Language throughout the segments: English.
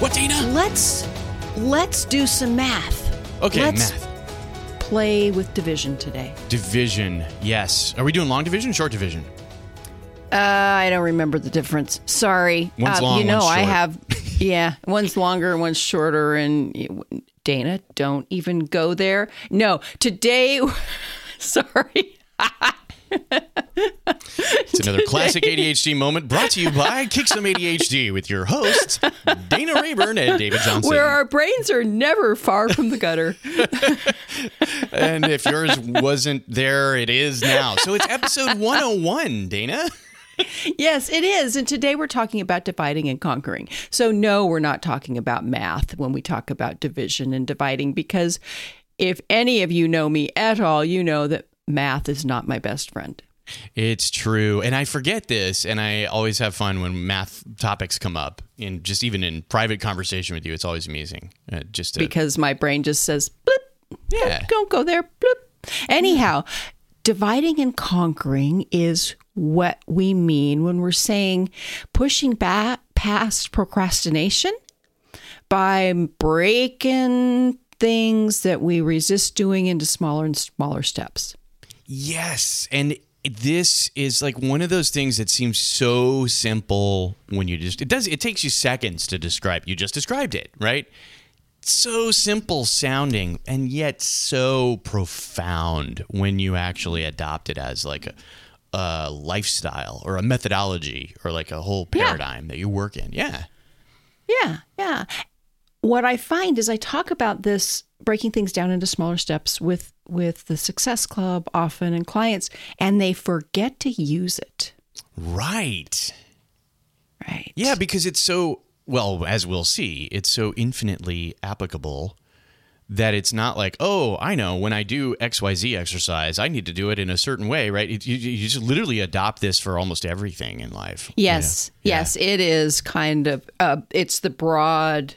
What, Dana? let's let's do some math. Okay, Let's math. play with division today. Division. Yes. Are we doing long division, short division? Uh, I don't remember the difference. Sorry. One's Uh, long, you know, one's I have yeah, one's longer, and one's shorter and Dana, don't even go there. No, today sorry. It's another classic ADHD moment brought to you by Kick Some ADHD with your hosts, Dana Rayburn and David Johnson. Where our brains are never far from the gutter. and if yours wasn't there, it is now. So it's episode 101, Dana. Yes, it is. And today we're talking about dividing and conquering. So, no, we're not talking about math when we talk about division and dividing, because if any of you know me at all, you know that math is not my best friend. It's true. And I forget this, and I always have fun when math topics come up. In just even in private conversation with you, it's always amusing. Uh, just to, because my brain just says, blip, yeah. don't go there, blip. Anyhow, dividing and conquering is what we mean when we're saying pushing back past procrastination by breaking things that we resist doing into smaller and smaller steps. Yes, and this is like one of those things that seems so simple when you just it does it takes you seconds to describe. You just described it, right? So simple sounding and yet so profound when you actually adopt it as like a, a lifestyle or a methodology or like a whole Yeah. paradigm that you work in. Yeah. Yeah, yeah. What I find is I talk about this breaking things down into smaller steps with with the Success Club often and clients and they forget to use it. Right. Right. Yeah, because it's so well, as we'll see, it's so infinitely applicable that it's not like, oh, I know when I do XYZ exercise, I need to do it in a certain way, right? It, you, you just literally adopt this for almost everything in life. Yes, Yeah. yes, it is kind of uh, it's the broad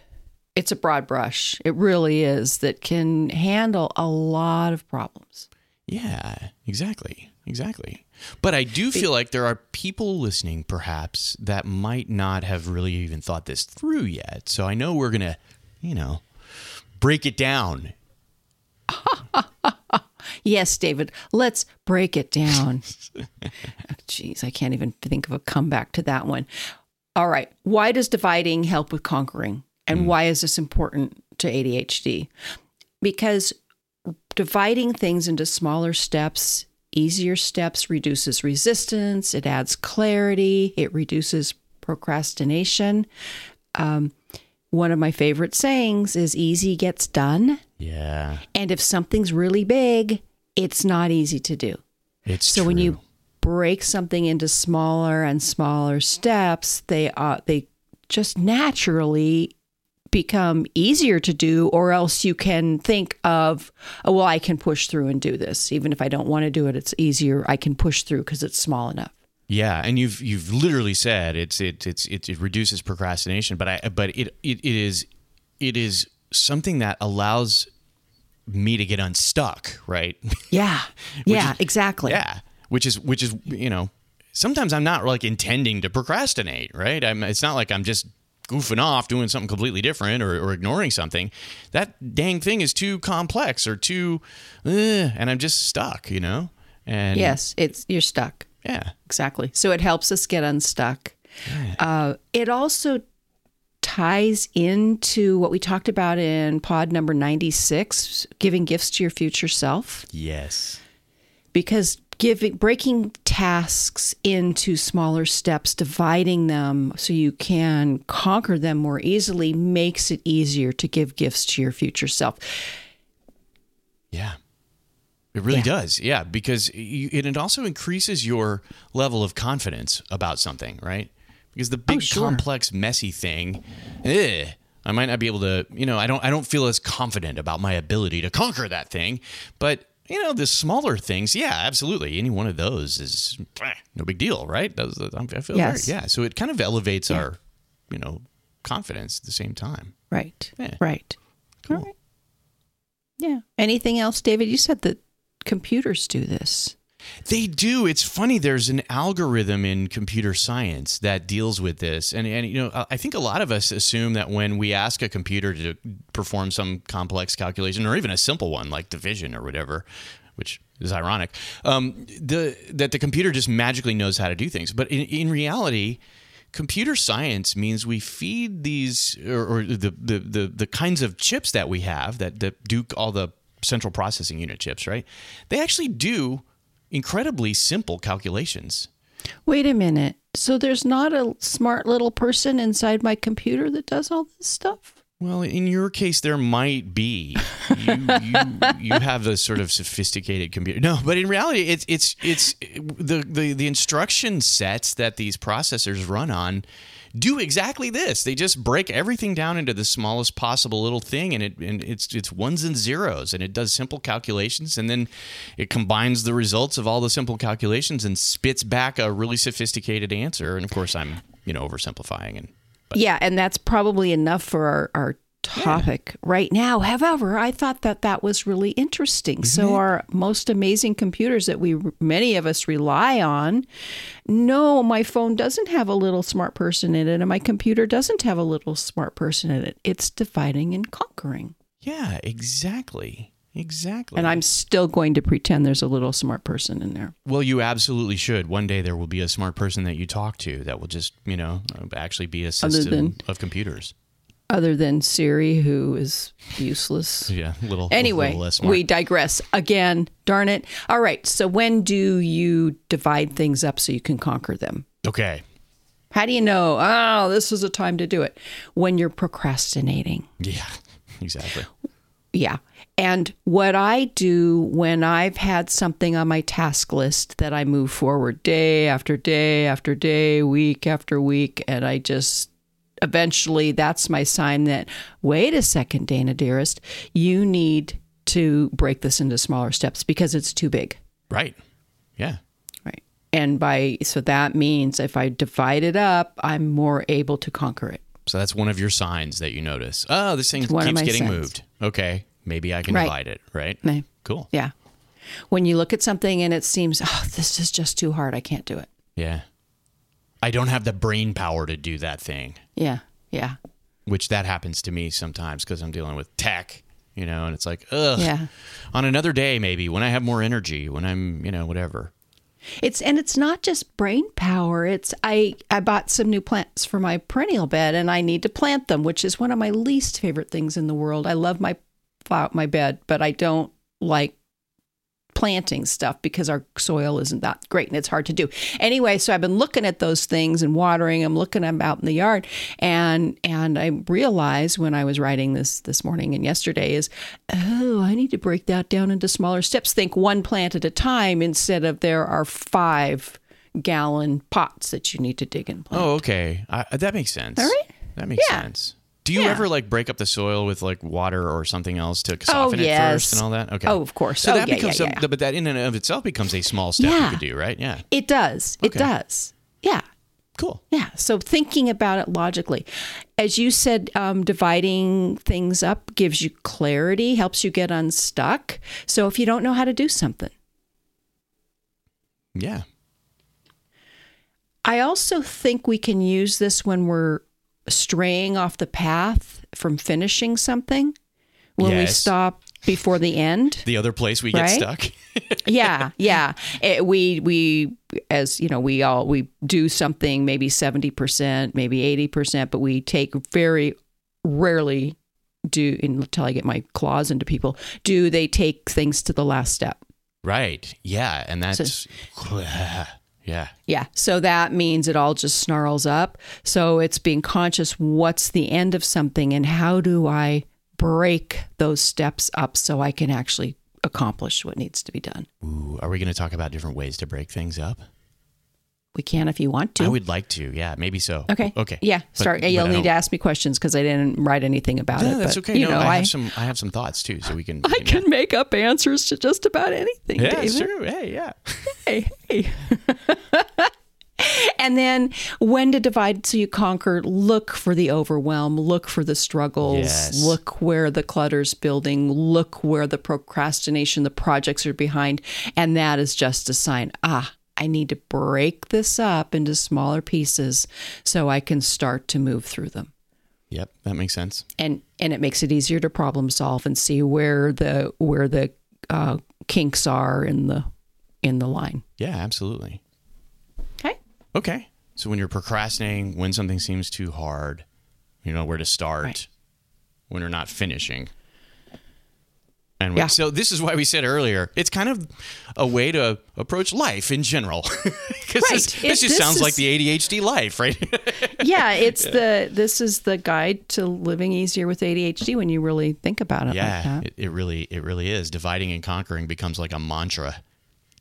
it's a broad brush. It really is that can handle a lot of problems. Yeah, exactly. Exactly. But I do feel like there are people listening, perhaps, that might not have really even thought this through yet. So I know we're going to, you know, break it down Yes, David, let's break it down. Jeez, I can't even think of a comeback to that one. All right, why does dividing help with conquering? And why is this important to ADHD? Because dividing things into smaller steps, easier steps reduces resistance, it adds clarity, it reduces procrastination. Um, one of my favorite sayings is easy gets done. Yeah, And if something's really big, it's not easy to do. it's So when you break something into smaller and smaller steps, they uh, they just naturally become easier to do or else you can think of oh, well I can push through and do this even if I don't want to do it it's easier I can push through because it's small enough. Yeah, and you've you've literally said it's it it's it, it reduces procrastination, but I but it, it it is it is something that allows me to get unstuck, right? Yeah. yeah, exactly. yeah, which is which is you know sometimes I'm not like intending to procrastinate, right? I'm it's not like I'm just goofing off doing something completely different or, or ignoring something. That dang thing is too complex or too, uh, and I'm just stuck, you know. And Yes, it's you're stuck. yeah, Exactly. So it helps us get unstuck. Uh, it also ties into what we talked about in pod number 96 giving gifts to your future self yes. Because giving breaking tasks into smaller steps dividing them so you can conquer them more easily makes it easier to give gifts to your future self Yeah. It really Yeah. does. Yeah, because you, and it also increases your level of confidence about something, right? Because the big Oh, sure. complex messy thing, eh, I might not be able to, you know, I don't I don't feel as confident about my ability to conquer that thing, but you know, the smaller things, yeah, absolutely. Any one of those is no big deal, right? I feel Yes. very, yeah. So it kind of elevates our, you know, confidence at the same time. Right. Yeah. Right. All right. Yeah. Anything else, David? You said that computers do this. They do. It's funny. There's an algorithm in computer science that deals with this, and and you know, I think a lot of us assume that when we ask a computer to perform some complex calculation, or even a simple one like division or whatever, which is ironic, um, the that the computer just magically knows how to do things. But in, in reality, computer science means we feed these or, or the, the the the kinds of chips that we have that that do all the central processing unit chips, right? They actually do incredibly simple calculations. Wait a minute. So there's not a smart little person inside my computer that does all this stuff? Well, in your case, there might be. You, you, you have a sort of sophisticated computer. No, but in reality, it's it's it's the, the the instruction sets that these processors run on do exactly this. They just break everything down into the smallest possible little thing, and it and it's it's ones and zeros, and it does simple calculations, and then it combines the results of all the simple calculations and spits back a really sophisticated answer. And of course, I'm you know oversimplifying and Yeah, and that's probably enough for our, our topic right now. However, I thought that that was really interesting. So our most amazing computers that we many of us rely on, no, my phone doesn't have a little smart person in it and my computer doesn't have a little smart person in it. It's dividing and conquering. yeah, exactly, exactly. And I'm still going to pretend there's a little smart person in there. Well, you absolutely should. One day there will be a smart person that you talk to that will just, you know, actually be a system than- of computers. Other than Siri, who is useless. Yeah, little. Anyway, a little we digress again. Darn it. All right. So, when do you divide things up so you can conquer them? okay. How do you know, oh, this is a time to do it? When you're procrastinating. Yeah, exactly. Yeah. And what I do when I've had something on my task list that I move forward day after day after day, week after week, and I just eventually that's my sign that, wait a second, Dana dearest, you need to break this into smaller steps because it's too big. Right. Yeah. Right. And by so that means if I divide it up, I'm more able to conquer it. So that's one of your signs that you notice. Oh, this thing keeps getting signs. moved. Okay, maybe I can Right. divide it. Right. Right. Cool. Yeah. When you look at something and it seems, oh, this is just too hard, I can't do it. Yeah. I don't have the brain power to do that thing, Yeah. Yeah. which that happens to me sometimes because I'm dealing with tech, you know, and it's like, ugh. Yeah. On another day, maybe when I have more energy, when I'm, you know, whatever. It's and it's not just brain power. It's I I bought some new plants for my perennial bed and I need to plant them, which is one of my least favorite things in the world. I love my my bed, but I don't like planting stuff because our soil isn't that great and it's hard to do. Anyway, so I've been looking at those things and watering them, looking them out in the yard, and and I realized when I was writing this this morning and yesterday is, oh, I need to break that down into smaller steps. Think one plant at a time instead of there are five gallon pots that you need to dig and plant. Oh, okay. I, that makes sense. All right. That makes Yeah. sense. Do you Yeah. ever like break up the soil with like water or something else to soften it yes. first and all that? Okay. Oh, of course. So Oh, that yeah, becomes, yeah, a- but that in and of itself becomes a small step you could do, right? Yeah. It does. It does. Yeah. Cool. Yeah. So thinking about it logically, as you said, um, dividing things up gives you clarity, helps you get unstuck. So if you don't know how to do something, Yeah. I also think we can use this when we're straying off the path from finishing something. When we stop before the end. The other place we get stuck. yeah yeah It- we we as you know we all we do something maybe 70% maybe 80% but we take very rarely do until i get my claws into people do they take things to the last step right. Yeah. And that's, yeah. yeah so that means it all just snarls up so it's being conscious what's the end of something and how do i break those steps up so i can actually accomplish what needs to be done Ooh, are we going to talk about different ways to break things up? We can if you want to. I would like to. Yeah, maybe so. Okay. Okay. Yeah. But- Start. but You'll need to ask me questions because I didn't write anything about Yeah, it. that's but, okay. You no, know, I I, have some. I have some thoughts too, so we can. I we can- can make up answers to just about anything. Yeah, David. Hey, yeah. Hey, hey. and then when to divide so you conquer, look for the overwhelm, look for the struggles, Yes. look where the clutter's building, look where the procrastination, the projects are behind. And that is just a sign ah, I need to break this up into smaller pieces so I can start to move through them. Yep, that makes sense. And and it makes it easier to problem solve and see where the where the uh, kinks are in the in the line. Yeah, absolutely. Okay. Okay. So when you're procrastinating, when something seems too hard, you know where to start. Right. When you're not finishing. And Yeah. so this is why we said earlier, it's kind of a way to approach life in general. 'Cause Right. This, this just this sounds like the ADHD life, right? yeah, it's the this is the guide to living easier with ADHD when you really think about it like yeah, that. it, it really, it really is. Dividing and conquering becomes like a mantra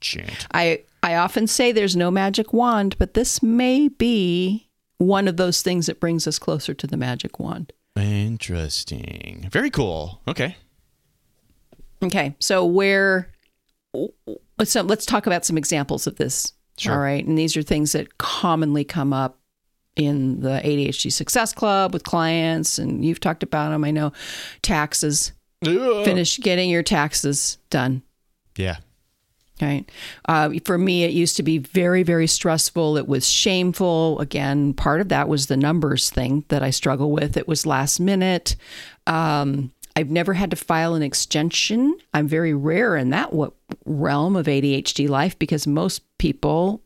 chant. I I often say there's no magic wand, but this may be one of those things that brings us closer to the magic wand. Interesting. Very cool. Okay. Okay, so where so let's talk about some examples of this. Sure. All right, and these are things that commonly come up in the ADHD Success Club with clients, and you've talked about them. I know taxes. Finish getting your taxes done. Yeah. Right. Uh, for me, it used to be very, very stressful. It was shameful. Again, part of that was the numbers thing that I struggle with. It was last minute. Um, I've never had to file an extension. I'm very rare in that what realm of ADHD life because most people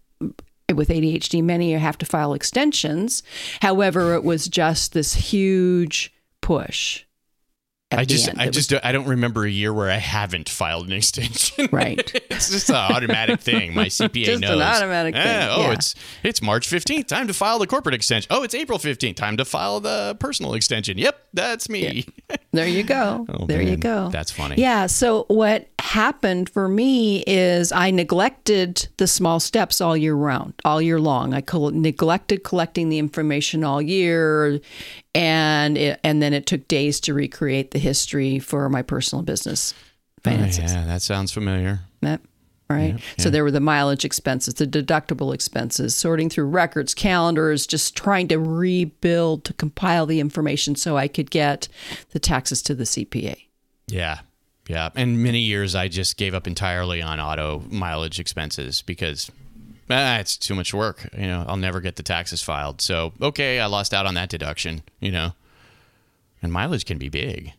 with ADHD, many have to file extensions. However, it was just this huge push. I just. I It was- just, I don't remember a year where I haven't filed an extension. Right. it's just an automatic thing. My CPA Just an knows. automatic thing, Eh, Oh, yeah. it's it's March fifteenth. Time to file the corporate extension. Oh, it's April fifteenth. Time to file the personal extension. Yep, that's me. There you go. Oh, there you go. That's funny. Yeah. So what happened for me is I neglected the small steps all year round, all year long. I col- neglected collecting the information all year, and it, and then it took days to recreate the history for my personal business Oh, finances. yeah, that sounds familiar. Yep. Right. So there were the mileage expenses, the deductible expenses, sorting through records, calendars, just trying to rebuild to compile the information so I could get the taxes to the CPA. Yeah. Yeah. And many years I just gave up entirely on auto mileage expenses because ah, it's too much work. You know, I'll never get the taxes filed. So, okay, I lost out on that deduction, you know. And mileage can be big.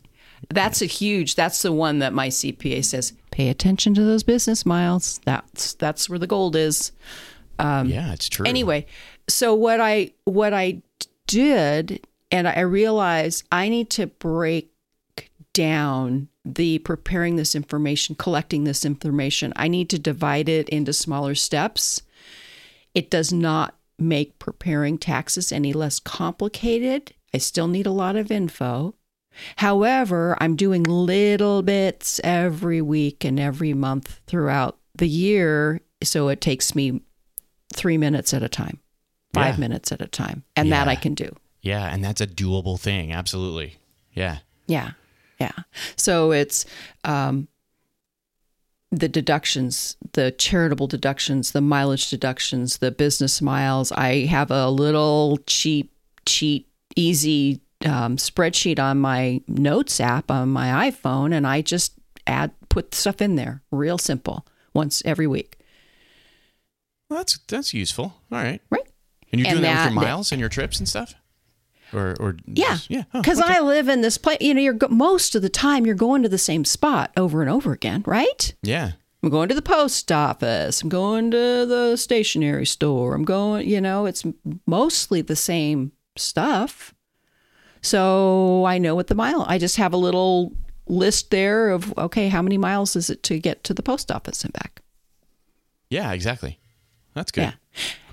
That's a huge. That's the one that my CPA says. Pay attention to those business miles. That's that's where the gold is. yeah, it's true. Um, Anyway, so what I what I did, and I realized I need to break down the preparing this information, collecting this information. I need to divide it into smaller steps. It does not make preparing taxes any less complicated. I still need a lot of info. However, I'm doing little bits every week and every month throughout the year. So it takes me three minutes at a time, five Yeah. minutes at a time. And that I can do. Yeah, and that's a doable thing. Absolutely. Yeah. Yeah. Yeah. So it's um, the deductions, the charitable deductions, the mileage deductions, the business miles. I have a little cheap, cheat, easy um, spreadsheet on my notes app on my iPhone, and I just add, put stuff in there, real simple, once every week. Well, that's that's useful. All right. Right. And you're And doing that, with that- your miles and your trips and stuff? Or or Yeah, just- yeah. Because okay. I live in this place. You know, you're most of the time you're going to the same spot over and over again, right? Yeah. I'm going to the post office. I'm going to the stationery store. I'm going, you know, it's mostly the same stuff. So I know what the mile. I just have a little list there of okay, how many miles is it to get to the post office and back? Yeah, exactly. That's good.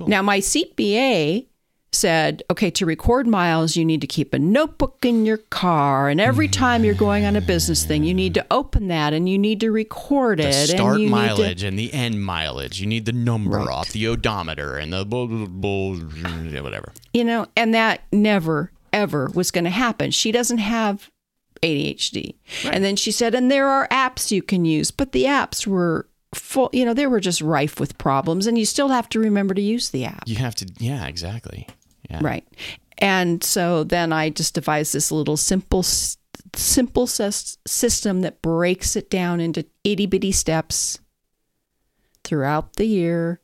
Yeah. Now my CPA said, okay, to record miles, you need to keep a notebook in your car. And every time you're going on a business thing, you need to open that and you need to record The it. start and mileage to, and the end mileage. You need the number Right. off the odometer and the bull, bull, whatever. you know, and that never, ever was going to happen. She doesn't have ADHD. And then she said, and there are apps you can use, but the apps were full, you know, they were just rife with problems. And you still have to remember to use the app. You have to, yeah, exactly. Yeah. Right. And so then I just devised this little simple, simple system that breaks it down into itty bitty steps throughout the year,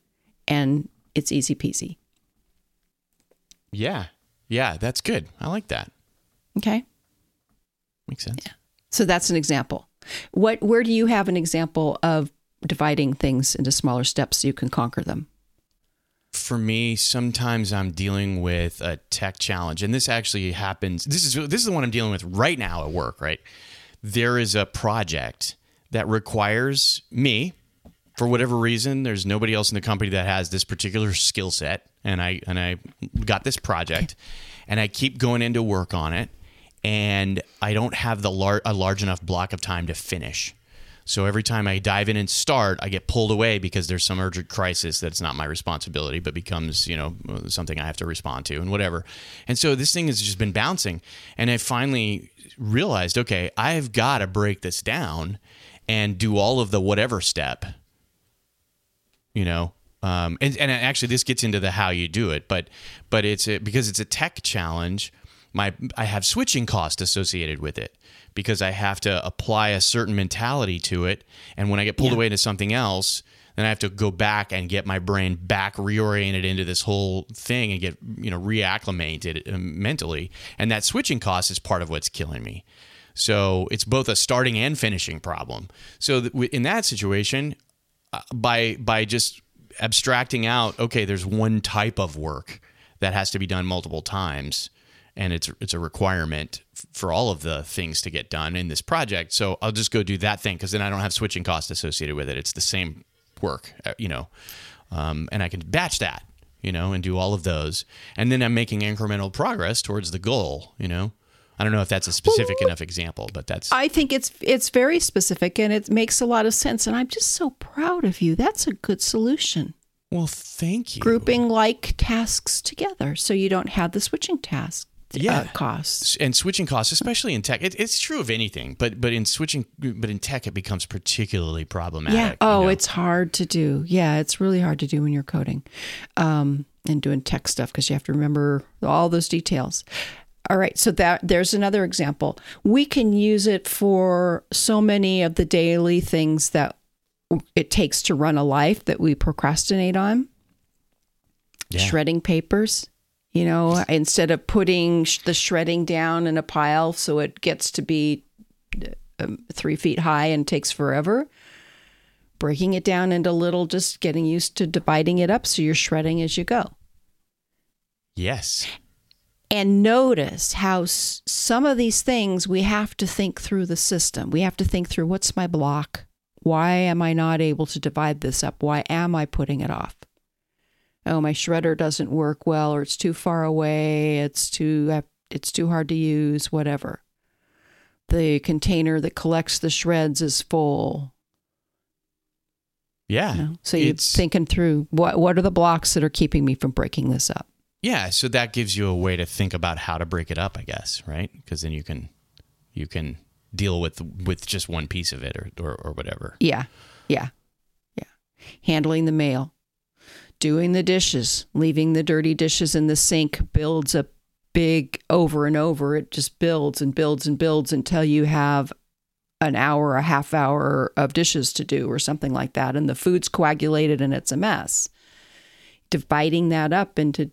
and it's easy peasy. Yeah. Yeah, that's good. I like that. Okay. Makes sense. Yeah. So that's an example. What? Where do you have an example of dividing things into smaller steps so you can conquer them? For me, sometimes I'm dealing with a tech challenge, and this actually happens. This is this is the one I'm dealing with right now at work. Right, there is a project that requires me, for whatever reason. There's nobody else in the company that has this particular skill set, and I and I got this project, and I keep going into work on it, and I don't have the lar- a large enough block of time to finish. So every time I dive in and start, I get pulled away because there's some urgent crisis that's not my responsibility, but becomes you know something I have to respond to and whatever. And so this thing has just been bouncing, and I finally realized, okay, I've got to break this down and do all of the whatever step. You know, um, and and actually this gets into the how you do it, but but it's a, because it's a tech challenge. My I have switching cost associated with it because I have to apply a certain mentality to it, and when I get pulled Yeah. away into something else, then I have to go back and get my brain back reoriented into this whole thing and get you know reacclimated uh, mentally, and that switching cost is part of what's killing me. So it's both a starting and finishing problem. So in that situation, uh, by by just abstracting out, okay, there's one type of work that has to be done multiple times, and it's it's a requirement for all of the things to get done in this project. So I'll just go do that thing because then I don't have switching costs associated with it. It's the same work, uh, you know, um, and I can batch that, you know, and do all of those, and then I'm making incremental progress towards the goal, you know. I don't know if that's a specific enough example, but that's I think it's it's very specific and it makes a lot of sense. And I'm just so proud of you. That's a good solution. well, thank you. Grouping like tasks together so you don't have the switching task Yeah. uh, costs. and switching costs, especially in tech, it, it's true of anything, but but in switching, but in tech, it becomes particularly problematic. Yeah. you Oh, know? it's hard to do. Yeah, it's really hard to do when you're coding um, and doing tech stuff because you have to remember all those details. All right, so that there's another example. We can use it for so many of the daily things that it takes to run a life that we procrastinate on. Yeah. Shredding papers, you know, instead of putting sh- the shredding down in a pile so it gets to be um, three feet high and takes forever breaking it down into little, just getting used to dividing it up so you're shredding as you go. yes, And notice how s- some of these things we have to think through the system. We have to think through what's my block? Why am I not able to divide this up? Why am I putting it off? Oh, my shredder doesn't work well, or it's too far away. It's too it's too hard to use. Whatever. The container that collects the shreds is full. yeah. You know? So you're thinking through what what are the blocks that are keeping me from breaking this up? Yeah, so that gives you a way to think about how to break it up, I guess, right? Because then you can you can deal with with just one piece of it or or, or whatever. Yeah, yeah, yeah. Handling the mail, doing the dishes, leaving the dirty dishes in the sink builds a big over and over. It just builds and builds and builds until you have an hour, a half hour of dishes to do or something like that, and the food's coagulated and it's a mess. Dividing that up into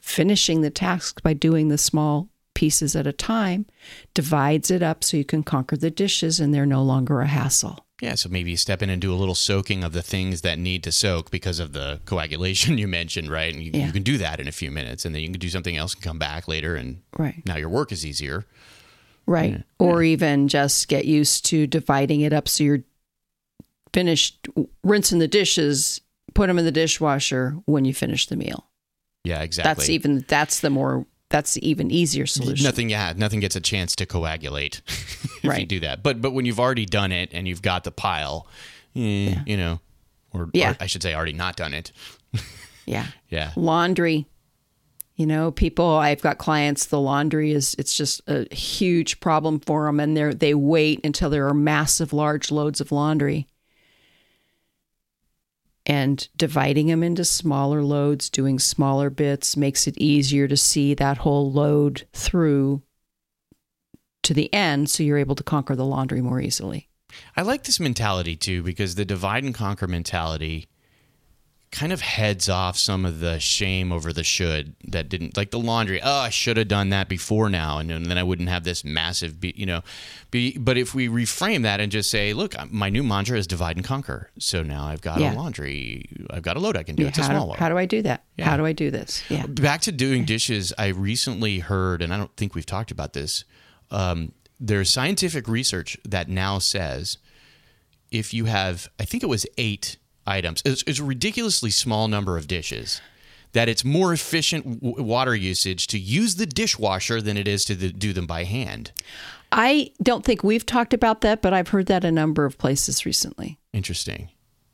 finishing the task by doing the small pieces at a time divides it up so you can conquer the dishes and they're no longer a hassle. Yeah, so maybe you step in and do a little soaking of the things that need to soak because of the coagulation you mentioned, right? And you, Yeah. you can do that in a few minutes, and then you can do something else and come back later, and Right. now your work is easier. Right. Or even just get used to dividing it up so you're finished rinsing the dishes, put them in the dishwasher when you finish the meal. Yeah, exactly. That's even that's the more that's the even easier solution. Nothing, yeah, nothing gets a chance to coagulate if you Right. do that. But but when you've already done it and you've got the pile, eh, you know, or, Yeah. or I should say, already not done it. Yeah. Yeah, Laundry. You know, people I've got clients the laundry is it's just a huge problem for them and they they wait until there are massive large loads of laundry. And dividing them into smaller loads, doing smaller bits makes it easier to see that whole load through to the end so you're able to conquer the laundry more easily. I like this mentality too because the divide and conquer mentality kind of heads off some of the shame over the should that didn't like the laundry. Oh, I should have done that before now, and, then I wouldn't have this massive, be, you know. Be, but if we reframe that and just say, look, my new mantra is divide and conquer. So now I've got Yeah. a laundry, I've got a load I can do. it's a small do, one. how do I do that? Yeah. How do I do this? Yeah. Back to doing dishes, I recently heard, and I don't think we've talked about this. Um, there's scientific research that now says if you have, I think it was eight items, it's, it's a ridiculously small number of dishes, that it's more efficient w- water usage to use the dishwasher than it is to the, do them by hand. I don't think we've talked about that, but I've heard that a number of places recently. Interesting.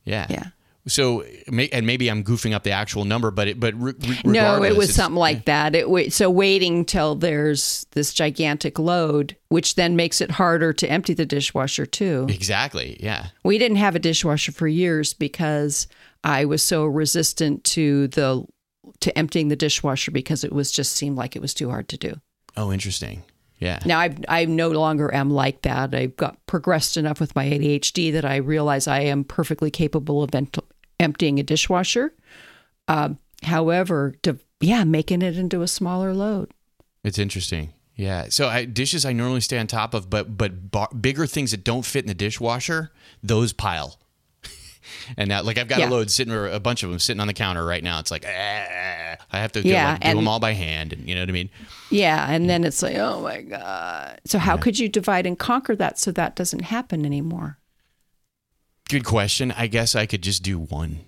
Yeah. Yeah. So, and maybe I'm goofing up the actual number, but it, but re- No, it was something like that. It so waiting till there's this gigantic load, which then makes it harder to empty the dishwasher too. Exactly. Yeah. We didn't have a dishwasher for years because I was so resistant to the to emptying the dishwasher because it was just seemed like it was too hard to do. Oh, interesting. Yeah. Now I I no longer am like that. I've got progressed enough with my ADHD that I realize I am perfectly capable of emptying a dishwasher. Um, however, to yeah, making it into a smaller load. It's interesting. Yeah. So I, dishes I normally stay on top of, but but bar, bigger things that don't fit in the dishwasher, those pile. and now, like I've got Yeah. a load sitting, or a bunch of them sitting on the counter right now. It's like ah, I have to Yeah, like, do and- them all by hand, and you know what I mean. Yeah, and then it's like, oh my god. So how could you divide and conquer that so that doesn't happen anymore? Good question. I guess I could just do one.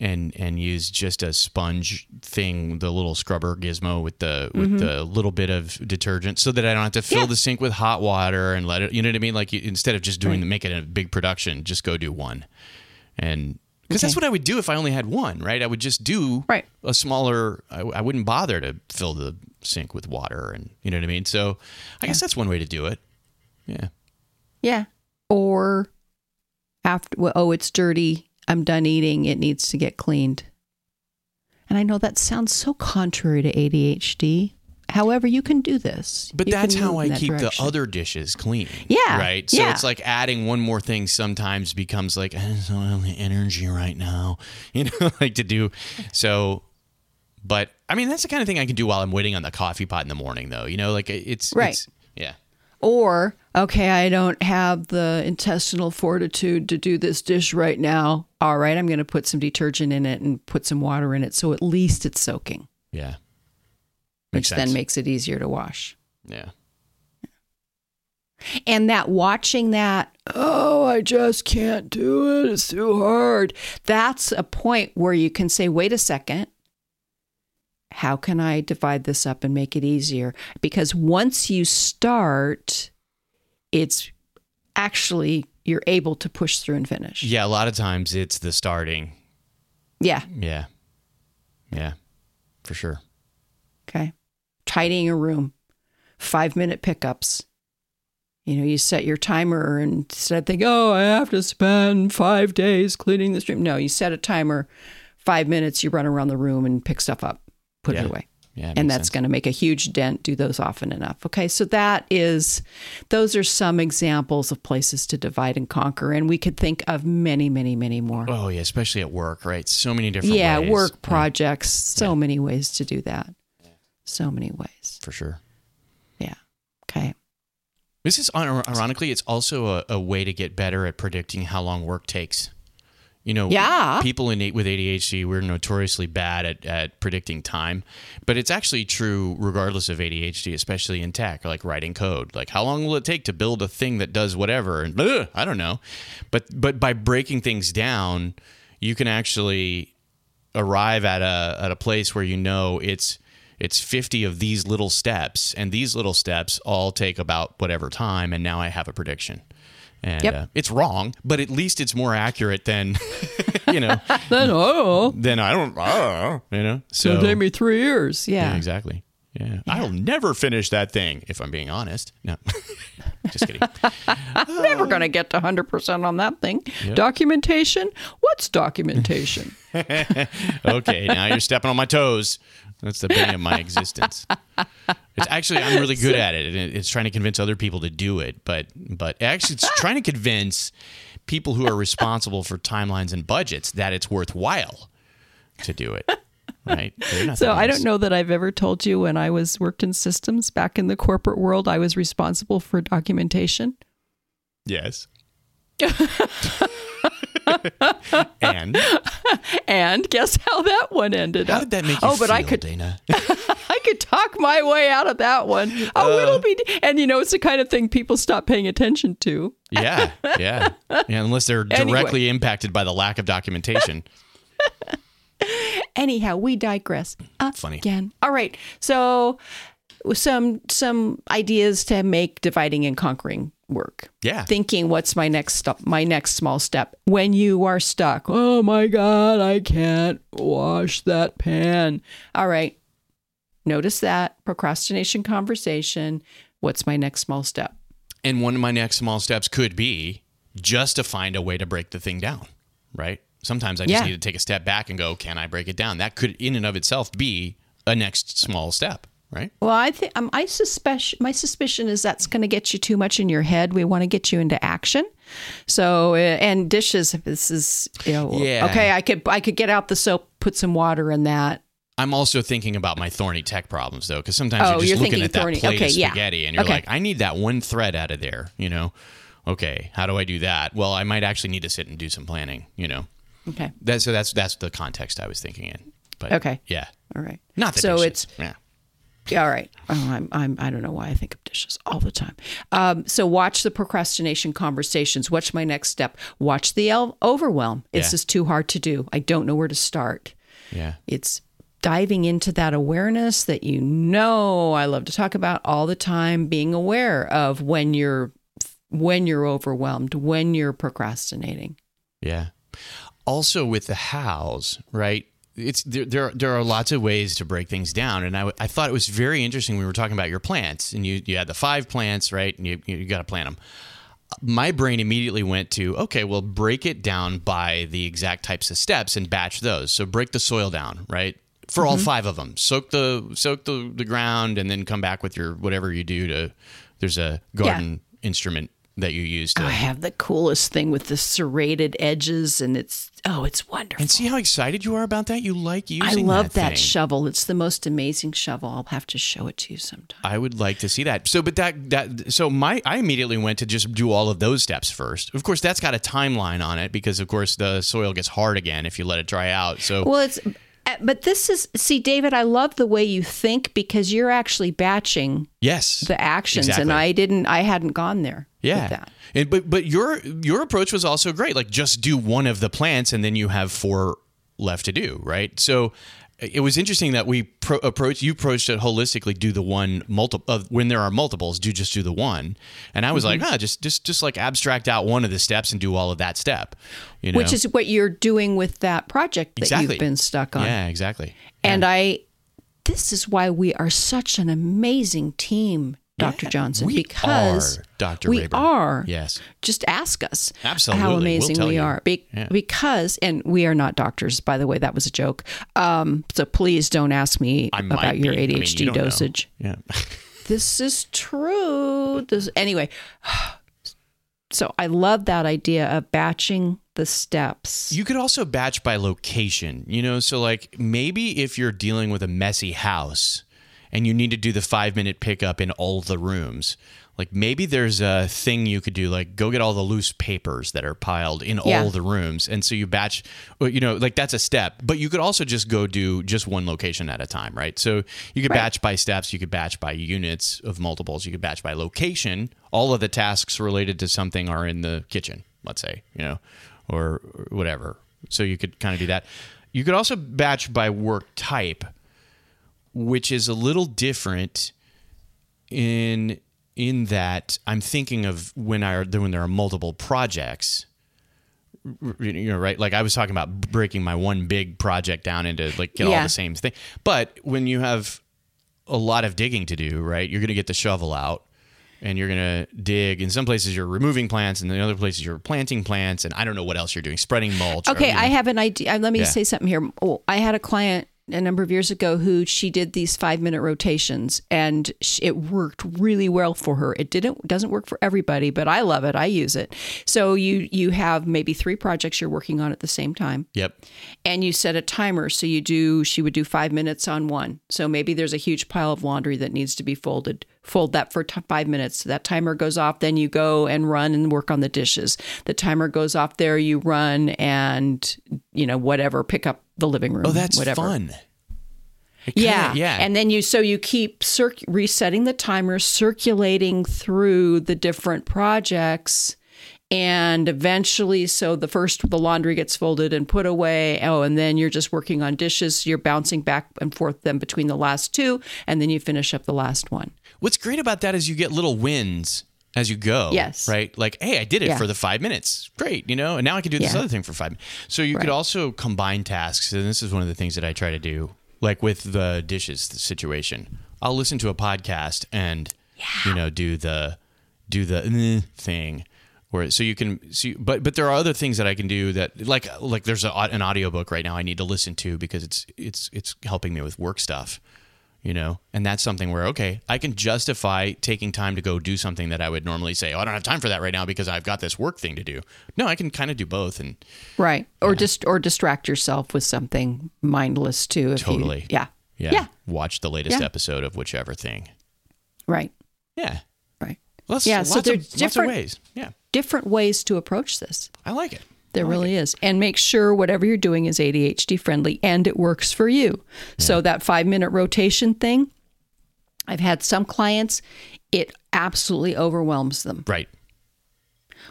And, and use just a sponge thing, the little scrubber gizmo with the with the little bit of detergent, so that I don't have to fill Mm-hmm. Yeah. the sink with hot water and let it. You know what I mean? Like you, instead of just doing the make it a big production, just go do one. And because that's what I would do if I only had one, right? I would just do Right. a smaller. I, I wouldn't bother to fill the sink with water, and you know what I mean. So I guess that's one way to do it. Yeah. Yeah. Or after well, oh, it's dirty. I'm done eating. It needs to get cleaned. And I know that sounds so contrary to ADHD. However, you can do this. But You that's how I that keep direction. the other dishes clean. Yeah, Right. So yeah. it's like adding one more thing sometimes becomes like, I don't have the energy right now, you know, like to do. So, but I mean, that's the kind of thing I can do while I'm waiting on the coffee pot in the morning, though. You know, like it's, Right. it's yeah. Or, okay, I don't have the intestinal fortitude to do this dish right now. All right, I'm going to put some detergent in it and put some water in it so at least it's soaking, Yeah. which Makes then makes it easier to wash. yeah. And that watching that, oh, I just can't do it. It's too hard. That's a point where you can say, wait a second. How can I divide this up and make it easier? Because once you start, it's actually, you're able to push through and finish. Yeah. A lot of times it's the starting. Yeah. Yeah. Yeah. For sure. Okay. Tidying a room, five minute pickups. You know, you set your timer and instead of thinking, oh, I have to spend five days cleaning this room. No, you set a timer, five minutes, you run around the room and pick stuff up, put Yeah. it away. Yeah. and that's going to make a huge dent. Do those often enough. Okay. So that is, those are some examples of places to divide and conquer. And we could think of many, many, many more. Oh, yeah. Especially at work, right? So many different yeah. ways. Work Yeah, projects, so many ways to do that. So many ways. for sure. Yeah. Okay. This is ironically, it's also a, a way to get better at predicting how long work takes. You know, Yeah. people in with ADHD, we're notoriously bad at, at predicting time, but it's actually true regardless of ADHD, especially in tech, like writing code. Like, how long will it take to build a thing that does whatever? And ugh, I don't know, but but by breaking things down, you can actually arrive at a at a place where you know it's it's 50 of these little steps and these little steps all take about whatever time and now I have a prediction. And Yep. uh, it's wrong, but at least it's more accurate than you know, Then oh, then I don't I don't know, you know. So it'll take me three years. yeah, Yeah. exactly. Yeah. I'll never finish that thing if I'm being honest. No. Just kidding. Never gonna get to hundred percent on that thing. Documentation? What's documentation? okay, now you're stepping on my toes. That's the bane of my existence. It's actually I'm really good at it, and it's trying to convince other people to do it. But but actually, it's trying to convince people who are responsible for timelines and budgets that it's worthwhile to do it. Right? So I don't know that I've ever told you when I was worked in systems back in the corporate world, I was responsible for documentation. Yes. and And guess how that one ended how up? did that make you oh, but feel, I could Dana? I could talk my way out of that one. Oh, uh. it'll be and you know it's the kind of thing people stop paying attention to. Yeah, yeah, yeah. Unless they're Anyway. directly impacted by the lack of documentation. Anyhow, we digress. Funny. Again. All right. So some some ideas to make dividing and conquering work. Yeah. Thinking what's my next step my next small step when you are stuck. Oh my god, I can't wash that pan. All right. Notice that procrastination conversation. What's my next small step? And one of my next small steps could be just to find a way to break the thing down, right? Sometimes I just Yeah. need to take a step back and go, can I break it down? That could, in and of itself, be a next small step, right? Well, I think um, I suspect my suspicion is that's going to get you too much in your head. We want to get you into action. So, uh, and dishes. This is you know Yeah. okay. I could I could get out the soap, put some water in that. I'm also thinking about my thorny tech problems, though, because sometimes Oh, you're just you're looking at that plate okay, of yeah. spaghetti and you're Okay. like, I need that one thread out of there, you know? Okay, how do I do that? Well, I might actually need to sit and do some planning, you know? Okay. That, so that's that's the context I was thinking in. But Okay. yeah, All right. not so dishes. it's yeah. Yeah, all right. Oh, I'm, I'm, I don't know why I think of dishes all the time. Um, so watch the procrastination conversations. Watch my next step? Watch the el- overwhelm. This Yeah. is too hard to do. I don't know where to start. yeah. It's diving into that awareness that you know I love to talk about all the time, being aware of when you're when you're overwhelmed, when you're procrastinating. Yeah. Also with the hows, right? It's there, there. There are lots of ways to break things down, and I, I thought it was very interesting. When we were talking about your plants, and you you had the five plants, right? And you you got to plant them. My brain immediately went to okay, well, break it down by the exact types of steps and batch those. So break the soil down, right? For all mm-hmm. five of them, soak the soak the the ground, and then come back with your whatever you do to. There's a garden instrument that you used. to I have the coolest thing with the serrated edges, and it's oh, it's wonderful. And see how excited you are about that? You like using. I love that, thing. shovel. It's the most amazing shovel. I'll have to show it to you sometime. I would like to see that. So, but that that so my I immediately went to just do all of those steps first. Of course, that's got a timeline on it because of course the soil gets hard again if you let it dry out. So Well, it's uh, but this is see, David. I love the way you think because you're actually batching yes, the actions, and I didn't. I hadn't gone there. Yeah. And, but but your your approach was also great. Like just do one of the plants and then you have four left to do. Right. So. It was interesting that we pro- approach you approached it holistically. Do the one multiple uh, when there are multiples. Do just do the one, and I was Mm-hmm. like, ah, just just just like abstract out one of the steps and do all of that step. You know? Which is what you're doing with that project that Exactly. you've been stuck on. Yeah, exactly. And I, this is why we are such an amazing team, Dr. Yeah, Johnson, we because are, Dr. we Rayburn. are. Yes. Just ask us Absolutely. how We'll amazing we you. are. Be- Yeah. Because, and we are not doctors, by the way, that was a joke. Um, so please don't ask me about your be. I mean, you ADHD know. dosage. Yeah. This is true. This, anyway, so I love that idea of batching the steps. You could also batch by location, you know, so like maybe if you're dealing with a messy house and you need to do the 5 minute pickup in all the rooms, like maybe there's a thing you could do like go get all the loose papers that are piled in Yeah. all the rooms and so you batch you know like that's a step. But you could also just go do just one location at a time right? So you could Right. batch by steps you could batch by units of multiples you could batch by location. All of the tasks related to something are in the kitchen let's say you know or whatever. So you could kind of do that. You could also batch by work type, which is a little different in in that I'm thinking of when I when there are multiple projects. You know, right? Like I was talking about breaking my one big project down into like get all the same thing. But when you have a lot of digging to do, right? You're going to get the shovel out and you're going to dig. In some places, you're removing plants, and in other places, you're planting plants, and I don't know what else you're doing, spreading mulch. or, Okay, you know. I have an idea. Uh, let me Yeah. say something here. Oh, I had a client a number of years ago who she did these five minute rotations, and it worked really well for her. It didn't doesn't work for everybody, but I love it. I use it. So you you have maybe three projects you're working on at the same time Yep. and you set a timer so you do she would do five minutes on one so maybe there's a huge pile of laundry that needs to be folded fold that for t- five minutes that timer goes off then you go and run and work on the dishes the timer goes off there you run and you know whatever pick up the living room Oh, that's whatever fun. Kinda- yeah, yeah. And then you so you keep circ- resetting the timer, circulating through the different projects, and eventually, so the first the laundry gets folded and put away. Oh, and then you're just working on dishes. You're bouncing back and forth then between the last two, and then you finish up the last one. What's great about that is you get little wins as you go. Yes. Right? Like, hey, I did it Yeah. for the five minutes. Great. You know, and now I can do this Yeah. other thing for five minutes. So you could also combine tasks. And this is one of the things that I try to do, like with the dishes situation. I'll listen to a podcast and, you know, do the, do the eh, thing. Or, so you can see, but but there are other things that I can do that like like there's a, an audiobook right now I need to listen to because it's it's it's helping me with work stuff you know and that's something where okay i can justify taking time to go do something that i would normally say oh i don't have time for that right now because i've got this work thing to do no i can kind of do both and Right. Or just or distract yourself with something mindless too. If Totally. You, yeah. yeah, Yeah. watch the latest Yeah. episode of whichever thing Right. yeah Right. lots, Yeah, so there's different- ways yeah Different ways to approach this. i like it There really is. And make sure whatever you're doing is ADHD friendly and it works for you. So that five minute rotation thing, I've had some clients, it absolutely overwhelms them. right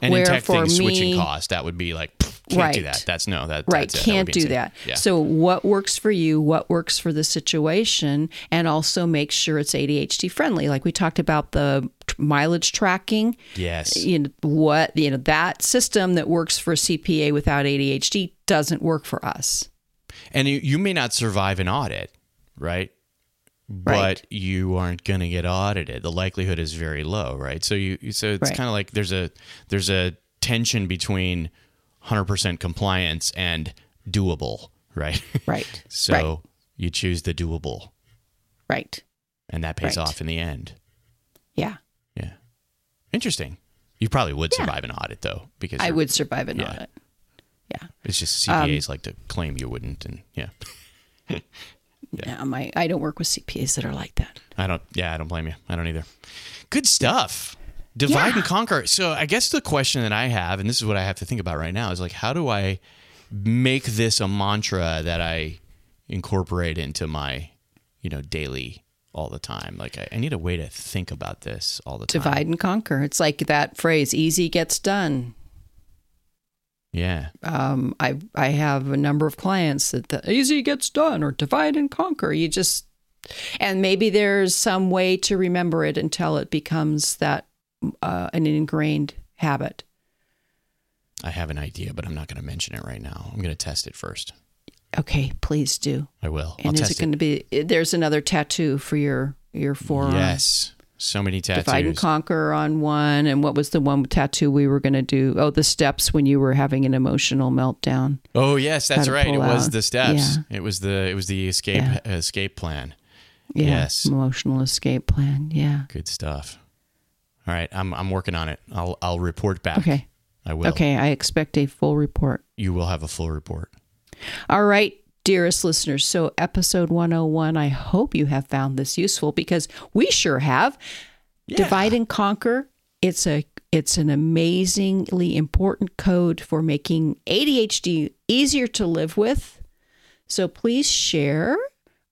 and Where in tech for things switching me- cost that would be like pff, can't do Right. that that's no that Right, that's. That can't be do that. yeah So, what works for you, what works for the situation, and also make sure it's ADHD friendly. Like we talked about the mileage tracking. yes You know what you know that system that works for CPA without ADHD doesn't work for us. and you, you may not survive an audit, right? But Right. you aren't going to get audited. The likelihood is very low, right? So you so it's Right. kind of like there's a there's a tension between 100% compliance and doable, right? Right. so Right. you choose the doable, Right. and that pays off in the end. Yeah. Yeah, interesting. You probably would Yeah. survive an audit though, because I would survive an Yeah. audit. Yeah. It's just Um, CPAs like to claim you wouldn't, and yeah, Yeah. my I don't work with CPAs that are like that. I don't. Yeah, I don't blame you. I don't either. Good stuff. Divide Yeah. and conquer. So I guess the question that I have, and this is what I have to think about right now, is like, how do I make this a mantra that I incorporate into my, you know, daily all the time? Like, I, I need a way to think about this all the time. Divide and conquer. It's like that phrase, easy gets done. Yeah. Um, I I have a number of clients that the easy gets done or divide and conquer. You just and maybe there's some way to remember it until it becomes that uh, an ingrained habit. I have an idea, but I'm not going to mention it right now. I'm going to test it first. Okay, please do. I will. I'll And is test it going to be? There's another tattoo for your your forearm. Yes. So many tattoos. Divide and conquer on one, and what was the one tattoo we were going to do? Oh, the steps when you were having an emotional meltdown. Oh yes, that's right. It was out. the steps. Yeah. It was the it was the escape Yeah. escape plan. Yeah, Yes. emotional escape plan. Yeah. Good stuff. All right, I'm I'm working on it. I'll I'll report back. Okay. I will. Okay, I expect a full report. You will have a full report. All right, dearest listeners. So, episode 101, I hope you have found this useful because we sure have. Divide and conquer. It's a it's an amazingly important code for making ADHD easier to live with. So please share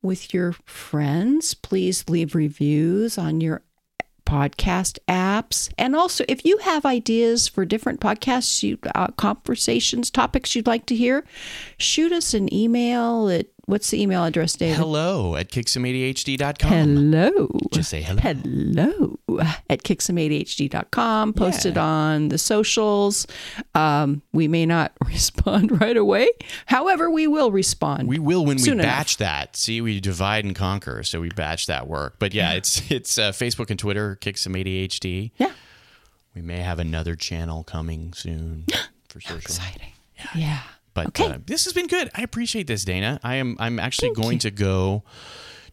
with your friends. Please leave reviews on your podcast apps. And also, if you have ideas for different podcasts, you, uh, conversations, topics you'd like to hear, shoot us an email at what's the email address, David? Hello at kicksomeadhd.com. Hello. Just say hello. Hello at kicksomeadhd.com. Post it Yeah. on the socials. Um, we may not respond right away. However, we will respond. We will when we Soon enough. batch that. See, we divide and conquer, so we batch that work. But yeah, it's it's uh, Facebook and Twitter, Kick Some ADHD. yeah. We may have another channel coming soon for social. Exciting. Yeah. But Okay. uh, this has been good. I appreciate this, Dana. I am I'm actually going to go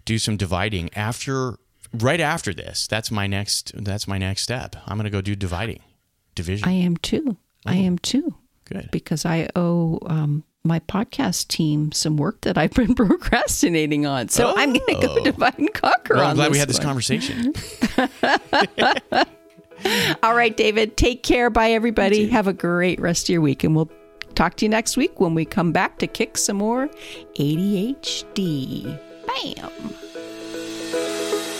do some dividing after right after this. That's my next that's my next step. I'm going to go do dividing. Division. I am too. I am too. good. Because I owe um, my podcast team some work that I've been procrastinating on. So I'm going to go Oh. divide and conquer Well, I'm glad we had this conversation. All right, David. Take care. Bye, everybody. Have a great rest of your week. And we'll talk to you next week when we come back to kick some more ADHD. Bam.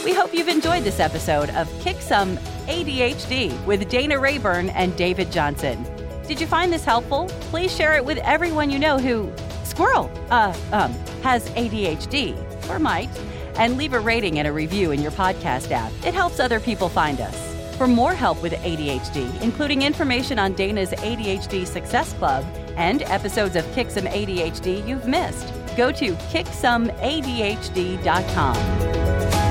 We hope you've enjoyed this episode of Kick Some ADHD with Dana Rayburn and David Johnson. Did you find this helpful? Please share it with everyone you know who, squirrel, uh, um, has ADHD or might, and leave a rating and a review in your podcast app. It helps other people find us. For more help with ADHD, including information on Dana's ADHD Success Club and episodes of Kick Some ADHD you've missed, go to kicksomeadhd.com.